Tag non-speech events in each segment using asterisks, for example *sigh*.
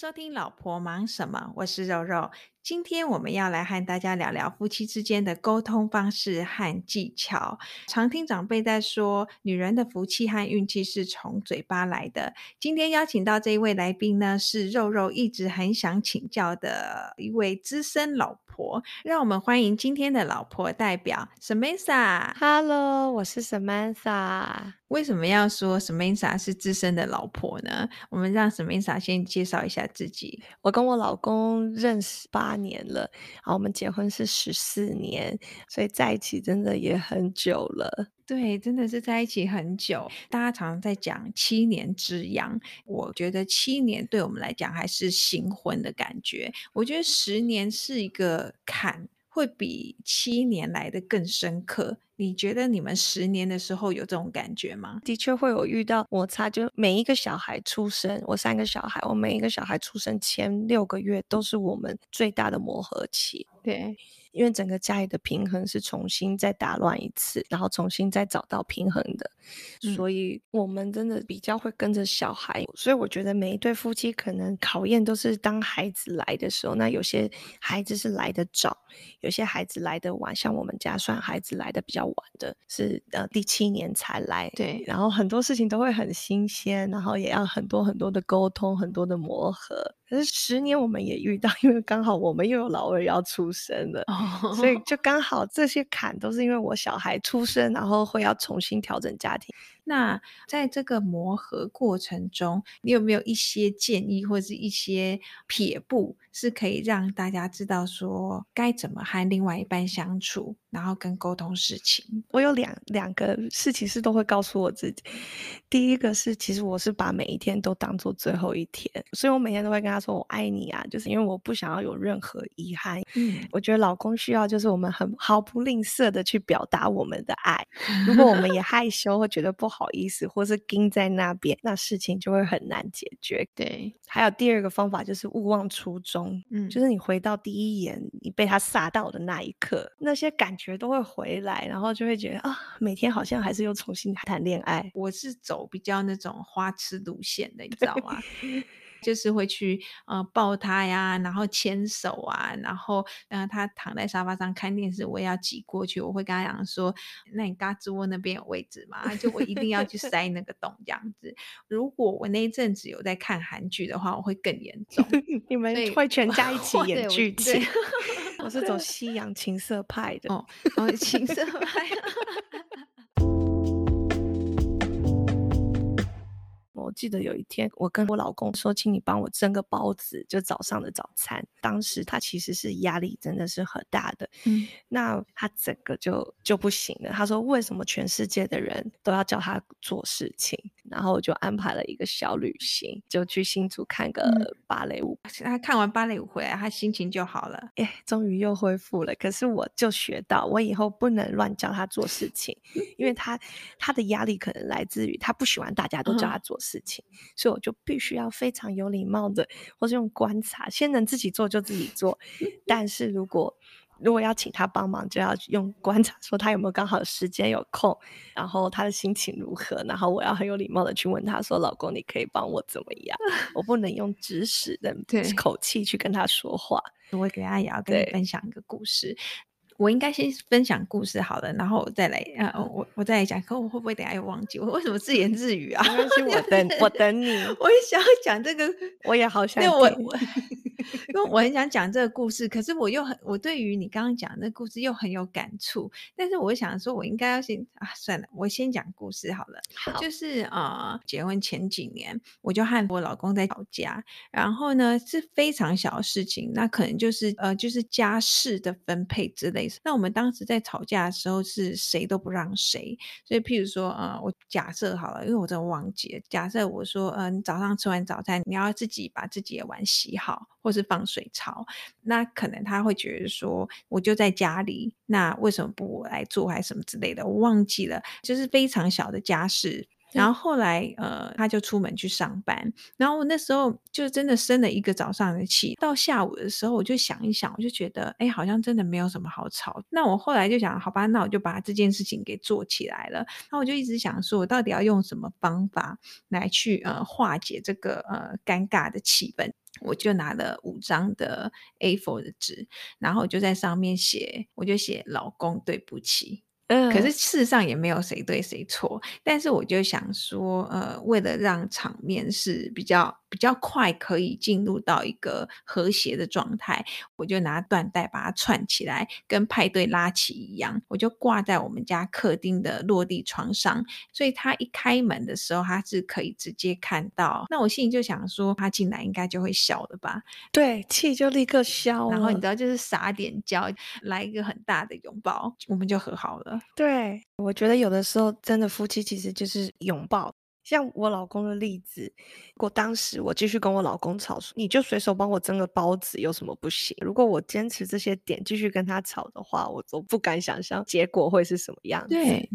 收听老婆忙什么？我是肉肉。今天我们要来和大家聊聊夫妻之间的沟通方式和技巧。常听长辈在说，女人的福气和运气是从嘴巴来的。今天邀请到这一位来宾呢，是肉肉一直很想请教的一位资深老婆。让我们欢迎今天的老婆代表 Samantha。Hello，我是 Samantha。为什么要说 Samantha 是资深的老婆呢？我们让 Samantha 先介绍一下自己。我跟我老公认识八年了，好我们结婚是十四年，所以在一起真的也很久了。对，真的是在一起很久。大家常常在讲七年之痒，我觉得七年对我们来讲还是新婚的感觉。我觉得十年是一个坎，会比七年来的更深刻。你觉得你们十年的时候有这种感觉吗？的确会有遇到摩擦，就每一个小孩出生，我三个小孩，我每一个小孩出生前六个月都是我们最大的磨合期。对。因为整个家里的平衡是重新再打乱一次，然后重新再找到平衡的，嗯、所以我们真的比较会跟着小孩。所以我觉得每一对夫妻可能考验都是当孩子来的时候，那有些孩子是来得早，有些孩子来得晚。像我们家算孩子来的比较晚的，是呃第七年才来。对，然后很多事情都会很新鲜，然后也要很多很多的沟通，很多的磨合。可是十年我们也遇到，因为刚好我们又有老二要出生了，oh. 所以就刚好这些坎都是因为我小孩出生，然后会要重新调整家庭。那在这个磨合过程中，你有没有一些建议或者是一些撇步，是可以让大家知道说该怎么和另外一半相处？然后跟沟通事情，我有两两个事情是都会告诉我自己。第一个是，其实我是把每一天都当做最后一天，所以我每天都会跟他说“我爱你啊”，就是因为我不想要有任何遗憾。嗯，我觉得老公需要就是我们很毫不吝啬的去表达我们的爱。如果我们也害羞或觉得不好意思，或是盯在那边，那事情就会很难解决。对，还有第二个方法就是勿忘初衷。嗯，就是你回到第一眼你被他杀到的那一刻，那些感。觉都会回来，然后就会觉得啊，每天好像还是又重新谈恋爱。我是走比较那种花痴路线的，你知道吗？*laughs* 就是会去呃抱他呀，然后牵手啊，然后嗯、呃，他躺在沙发上看电视，我也要挤过去。我会跟他讲说：“那你嘎吱窝那边有位置吗？”就我一定要去 *laughs* 塞那个洞这样子。如果我那一阵子有在看韩剧的话，我会更严重。*laughs* 你们会全 *laughs* 家一起演剧情？我是走西洋情色派的哦，哦，情色派。我记得有一天，我跟我老公说，请你帮我蒸个包子，就早上的早餐。当时他其实是压力真的是很大的，嗯，那他整个就就不行了。他说：“为什么全世界的人都要叫他做事情？”然后我就安排了一个小旅行，就去新竹看个芭蕾舞。嗯，他看完芭蕾舞回来，他心情就好了，哎，终于又恢复了。可是我就学到，我以后不能乱教他做事情，*laughs* 因为他他的压力可能来自于他不喜欢大家都教他做事情。嗯，所以我就必须要非常有礼貌的，或是用观察，先能自己做就自己做。*laughs* 但是如果如果要请他帮忙，就要用观察，说他有没有刚好时间有空，然后他的心情如何，然后我要很有礼貌的去问他说：“老公，你可以帮我怎么样？” *laughs* 我不能用指使的口气去跟他说话。我等下也要跟你分享一个故事。我应该先分享故事好了，然后我再来，呃，我我再来讲。可我会不会等下又忘记？我为什么自言自语啊？没关系，我等 *laughs* 我等你。我也想要讲这个，我也好 *laughs* 想。因为我很想讲这个故事，可是我又很我对于你刚刚讲的故事又很有感触。但是我想说，我应该要先啊，算了，我先讲故事好了。好，就是啊、呃，结婚前几年，我就和我老公在吵架，然后呢是非常小的事情，那可能就是呃就是家事的分配之类。那我们当时在吵架的时候是谁都不让谁，所以譬如说，呃，我假设好了，因为我真的忘记了。假设我说，嗯、呃，你早上吃完早餐，你要自己把自己的碗洗好，或是放水槽，那可能他会觉得说，我就在家里，那为什么不我来做，还是什么之类的？我忘记了，就是非常小的家事。然后后来呃，他就出门去上班。然后我那时候就真的生了一个早上的气，到下午的时候我就想一想，我就觉得哎，好像真的没有什么好吵。那我后来就想，好吧，那我就把这件事情给做起来了。那我就一直想说，我到底要用什么方法来去呃化解这个呃尴尬的气氛。我就拿了五张的 A4 的纸，然后就在上面写，我就写老公对不起。嗯，可是事实上也没有谁对谁错，但是我就想说，呃，为了让场面是比较。比较快可以进入到一个和谐的状态，我就拿缎带把它串起来，跟派对拉起一样，我就挂在我们家客厅的落地窗上，所以他一开门的时候，他是可以直接看到。那我心里就想说，他进来应该就会笑了吧？对，气就立刻消。然后你知道，就是撒点娇，来一个很大的拥抱，我们就和好了。对，我觉得有的时候真的夫妻其实就是拥抱。像我老公的例子，如果当时我继续跟我老公吵，你就随手帮我蒸个包子，有什么不行？如果我坚持这些点继续跟他吵的话，我都不敢想象结果会是什么样子。对，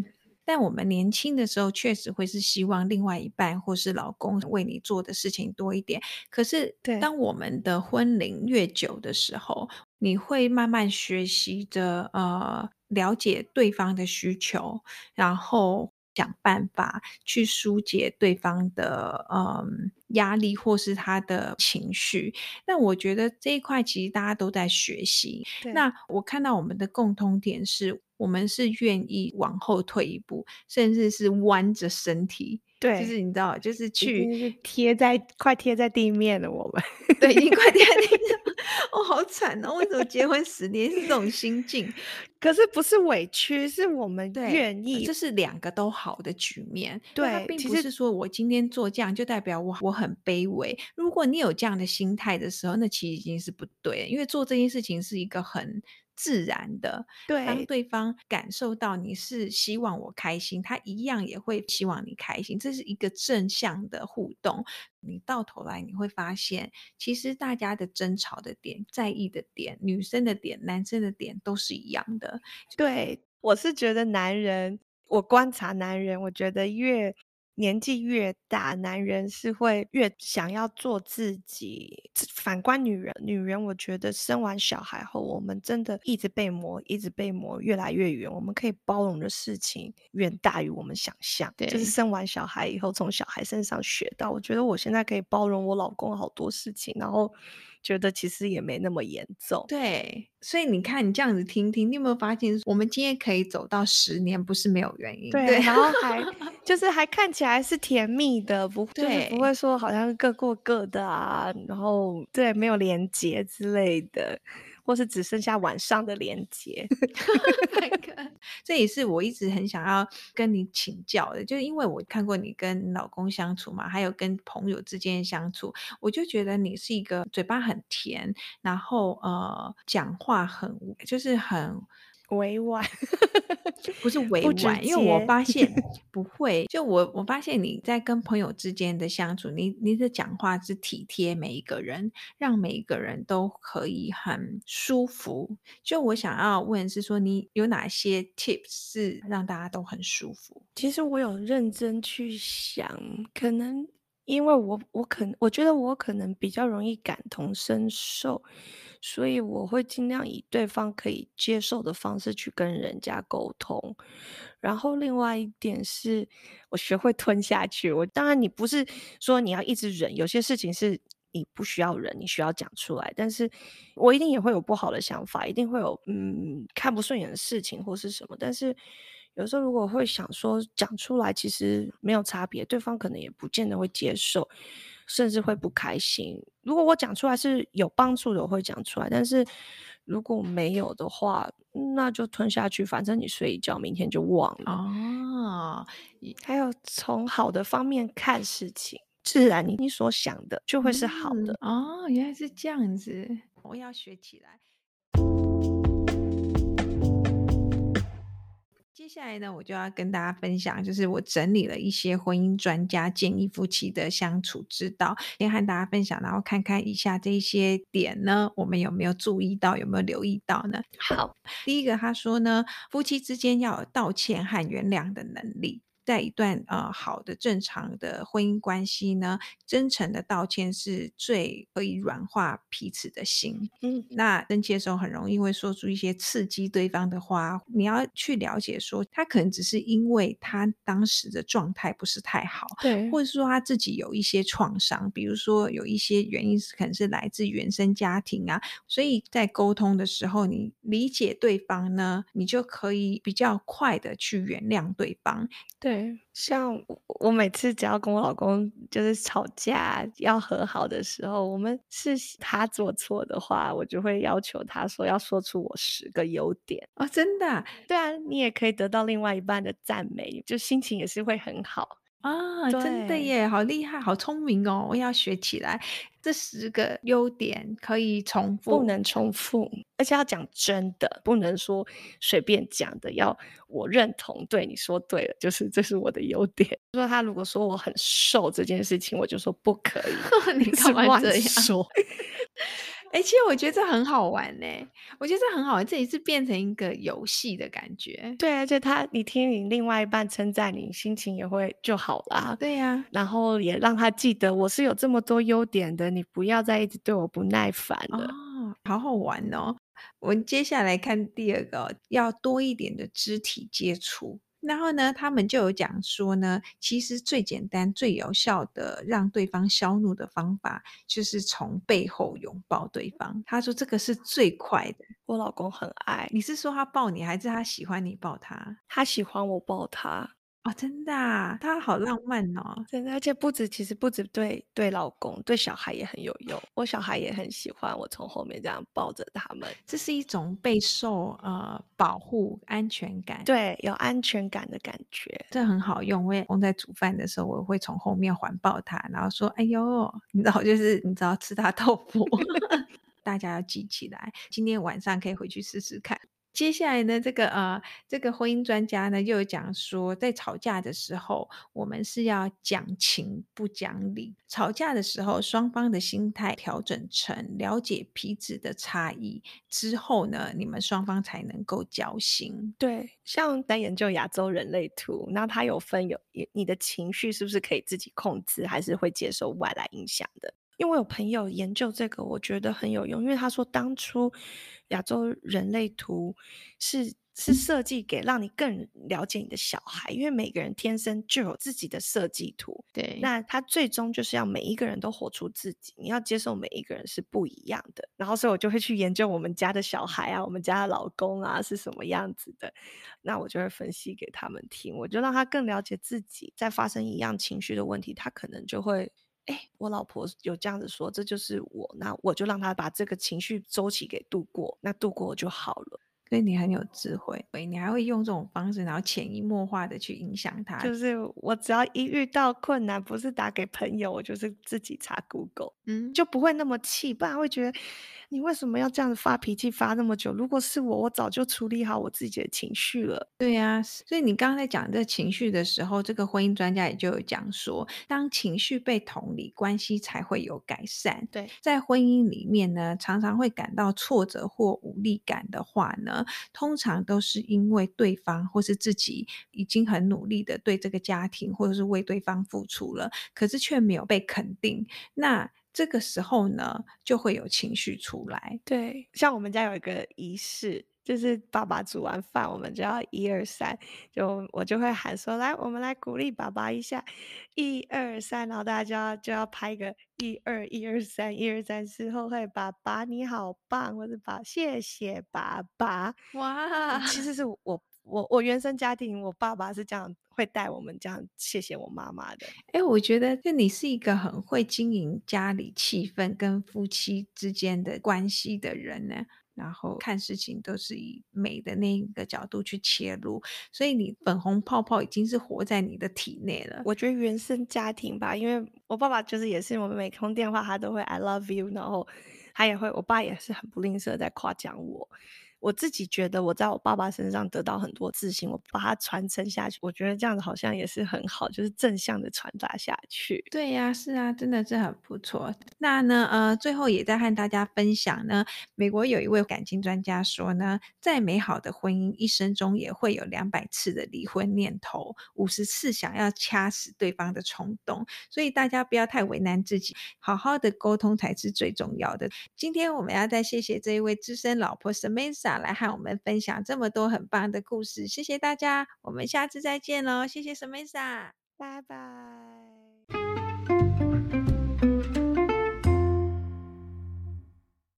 但我们年轻的时候确实会是希望另外一半或是老公为你做的事情多一点。可是，当我们的婚龄越久的时候，你会慢慢学习着呃了解对方的需求，然后。想办法去疏解对方的嗯压力或是他的情绪，那我觉得这一块其实大家都在学习。那我看到我们的共通点是，我们是愿意往后退一步，甚至是弯着身体。对，就是你知道，就是去贴在快贴在地面了。我们对，已经快贴在地面。哦，好惨哦！为什么结婚十年是这种心境？可是不是委屈，是我们愿意，这是两个都好的局面。对，并不是说我今天做这样就代表我我很卑微。如果你有这样的心态的时候，那其实已经是不对，因为做这件事情是一个很。自然的，对，当对方感受到你是希望我开心，他一样也会希望你开心，这是一个正向的互动。你到头来你会发现，其实大家的争吵的点、在意的点、女生的点、男生的点都是一样的。对，我是觉得男人，我观察男人，我觉得越。年纪越大，男人是会越想要做自己。反观女人，女人我觉得生完小孩后，我们真的一直被磨，一直被磨，越来越远。我们可以包容的事情远大于我们想象。对，就是生完小孩以后，从小孩身上学到。我觉得我现在可以包容我老公好多事情，然后。觉得其实也没那么严重，对，所以你看，你这样子听听，你有没有发现，我们今天可以走到十年，不是没有原因，对，对，然后还 *laughs* 就是还看起来是甜蜜的，不对，就是不会说好像各过各的啊，然后对，没有连接之类的。或是只剩下晚上的连接，*laughs* 这也 *laughs* 是我一直很想要跟你请教的，就是因为我看过你跟老公相处嘛，还有跟朋友之间相处，我就觉得你是一个嘴巴很甜，然后呃讲话很就是很。委婉，*laughs* 不是委婉，因为我发现 *laughs* 不会。就我我发现你在跟朋友之间的相处，你你的讲话是体贴每一个人，让每一个人都可以很舒服。就我想要问是说，你有哪些 tips 是让大家都很舒服？其实我有认真去想，可能因为我我可能我觉得我可能比较容易感同身受。所以我会尽量以对方可以接受的方式去跟人家沟通，然后另外一点是我学会吞下去。我当然你不是说你要一直忍，有些事情是你不需要忍，你需要讲出来。但是我一定也会有不好的想法，一定会有嗯看不顺眼的事情或是什么。但是有时候如果会想说讲出来，其实没有差别，对方可能也不见得会接受。甚至会不开心。如果我讲出来是有帮助的，我会讲出来；但是如果没有的话，那就吞下去。反正你睡一觉，明天就忘了。哦，还有从好的方面看事情，自然你你所想的就会是好的。嗯。哦，原来是这样子，我要学起来。来呢，我就要跟大家分享，就是我整理了一些婚姻专家建议夫妻的相处之道，先和大家分享，然后看看以下这些点呢，我们有没有注意到，有没有留意到呢？好，第一个他说呢，夫妻之间要有道歉和原谅的能力。在一段呃好的正常的婚姻关系呢，真诚的道歉是最可以软化彼此的心。嗯，那生气的时候很容易会说出一些刺激对方的话，你要去了解说，他可能只是因为他当时的状态不是太好，对，或者说他自己有一些创伤，比如说有一些原因是可能是来自原生家庭啊，所以在沟通的时候，你理解对方呢，你就可以比较快的去原谅对方。对，像我每次只要跟我老公就是吵架要和好的时候，我们是他做错的话，我就会要求他说要说出我十个优点哦，真的？对啊，你也可以得到另外一半的赞美，就心情也是会很好。啊，真的耶，好厉害，好聪明哦！我要学起来。这十个优点可以重复，不能重复，而且要讲真的，不能说随便讲的。要我认同，对你说对了，就是这是我的优点。说他如果说我很瘦这件事情，我就说不可以，*laughs* 你干嘛这样说？哎、欸，其实我觉得这很好玩呢。我觉得这很好玩，这一次变成一个游戏的感觉。对，而且他，你听你另外一半称赞你，心情也会就好啦。对呀、啊，然后也让他记得我是有这么多优点的，你不要再一直对我不耐烦了。哦，好好玩哦。我们接下来看第二个，要多一点的肢体接触。然后呢，他们就有讲说呢，其实最简单、最有效的让对方消怒的方法，就是从背后拥抱对方。他说这个是最快的。我老公很爱。你是说他抱你，还是他喜欢你抱他？他喜欢我抱他。哦，真的啊，他好浪漫哦，真的，而且不止，其实不止对对老公，对小孩也很有用。我小孩也很喜欢我从后面这样抱着他们，这是一种备受呃保护、安全感，对，有安全感的感觉，这很好用。我也在煮饭的时候，我会从后面环抱他，然后说：“哎呦，你知道，就是你知道吃他豆腐。” *laughs* 大家要记起来，今天晚上可以回去试试看。接下来呢，这个呃，这个婚姻专家呢，又有讲说，在吵架的时候，我们是要讲情不讲理。吵架的时候，双方的心态调整成了解彼此的差异之后呢，你们双方才能够交心。对，像在研究亚洲人类图，那它有分有你的情绪是不是可以自己控制，还是会接受外来影响的？因为我有朋友研究这个，我觉得很有用。因为他说，当初亚洲人类图是是设计给让你更了解你的小孩，因为每个人天生就有自己的设计图。对，那他最终就是要每一个人都活出自己，你要接受每一个人是不一样的。然后，所以我就会去研究我们家的小孩啊，我们家的老公啊是什么样子的。那我就会分析给他们听，我就让他更了解自己，在发生一样情绪的问题，他可能就会。哎，我老婆有这样子说，这就是我，那我就让她把这个情绪周期给度过，那度过就好了。所以你很有智慧，你还会用这种方式，然后潜移默化的去影响他。就是我只要一遇到困难，不是打给朋友，我就是自己查 Google，嗯，就不会那么气，不然会觉得你为什么要这样子发脾气发那么久？如果是我，我早就处理好我自己的情绪了。对呀、啊，所以你刚刚在讲这情绪的时候，这个婚姻专家也就有讲说，当情绪被同理，关系才会有改善。对，在婚姻里面呢，常常会感到挫折或无力感的话呢。通常都是因为对方或是自己已经很努力的对这个家庭或者是为对方付出了，可是却没有被肯定。那这个时候呢，就会有情绪出来。对，像我们家有一个仪式。就是爸爸煮完饭，我们就要一二三，就我就会喊说：“来，我们来鼓励爸爸一下，一二三。”然后大家就要就要拍个一二一二三一二三之后会爸爸你好棒，或者爸谢谢爸爸。*laughs* 哇，其实是我我我原生家庭，我爸爸是这样会带我们这样谢谢我妈妈的。哎，我觉得就你是一个很会经营家里气氛跟夫妻之间的关系的人呢。然后看事情都是以美的那一个角度去切入，所以你粉红泡泡已经是活在你的体内了。我觉得原生家庭吧，因为我爸爸就是也是我们每通电话他都会 I love you，然后他也会，我爸也是很不吝啬在夸奖我。我自己觉得我在我爸爸身上得到很多自信，我把它传承下去，我觉得这样子好像也是很好，就是正向的传达下去。对呀、是啊，真的是很不错。那呢，呃，最后也在和大家分享呢，美国有一位感情专家说呢，再美好的婚姻一生中也会有两百次的离婚念头，五十次想要掐死对方的冲动，所以大家不要太为难自己，好好的沟通才是最重要的。今天我们要再谢谢这一位资深老婆 Samantha 来和我们分享这么多很棒的故事，谢谢大家，我们下次再见喽，谢谢 Samantha，拜拜。